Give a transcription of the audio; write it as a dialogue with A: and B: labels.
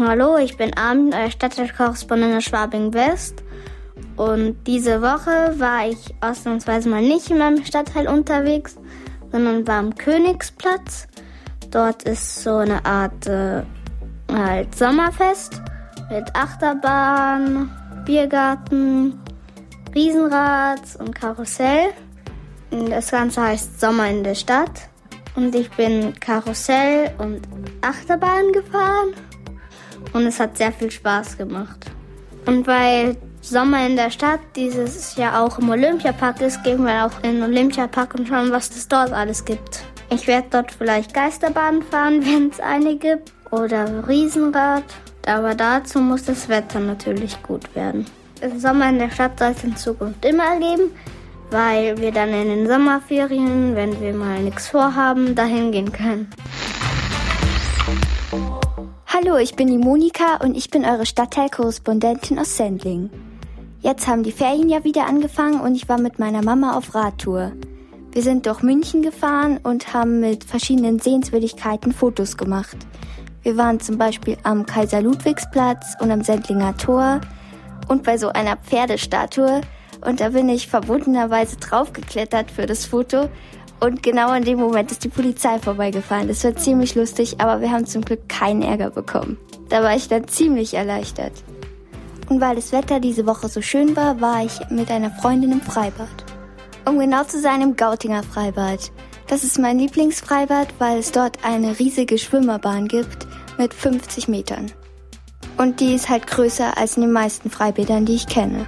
A: Hallo, ich bin Armin, euer Stadtteilkorrespondent der Schwabing West. Und diese Woche war ich ausnahmsweise mal nicht in meinem Stadtteil unterwegs, sondern war am Königsplatz. Dort ist so eine Art äh, halt Sommerfest mit Achterbahn, Biergarten, Riesenrad und Karussell. Das Ganze heißt Sommer in der Stadt. Und ich bin Karussell und Achterbahn gefahren. Und es hat sehr viel Spaß gemacht. Und weil Sommer in der Stadt dieses Jahr auch im Olympiapark ist, gehen wir auch in den Olympiapark und schauen, was es dort alles gibt. Ich werde dort vielleicht Geisterbahn fahren, wenn es eine gibt, oder Riesenrad. Aber dazu muss das Wetter natürlich gut werden. Sommer in der Stadt soll es in Zukunft immer geben, weil wir dann in den Sommerferien, wenn wir mal nichts vorhaben, dahin gehen können.
B: Hallo, ich bin die Monika und ich bin eure Stadtteilkorrespondentin aus Sendling. Jetzt haben die Ferien ja wieder angefangen und ich war mit meiner Mama auf Radtour. Wir sind durch München gefahren und haben mit verschiedenen Sehenswürdigkeiten Fotos gemacht. Wir waren zum Beispiel am Kaiser-Ludwigs-Platz und am Sendlinger Tor und bei so einer Pferdestatue. Und da bin ich verbundenerweise draufgeklettert für das Foto. Und genau in dem Moment ist die Polizei vorbeigefahren. Das war ziemlich lustig, aber wir haben zum Glück keinen Ärger bekommen. Da war ich dann ziemlich erleichtert. Und weil das Wetter diese Woche so schön war, war ich mit einer Freundin im Freibad. Um genau zu sein, im Gautinger Freibad. Das ist mein Lieblingsfreibad, weil es dort eine riesige Schwimmerbahn gibt mit 50 Metern. Und die ist halt größer als in den meisten Freibädern, die ich kenne.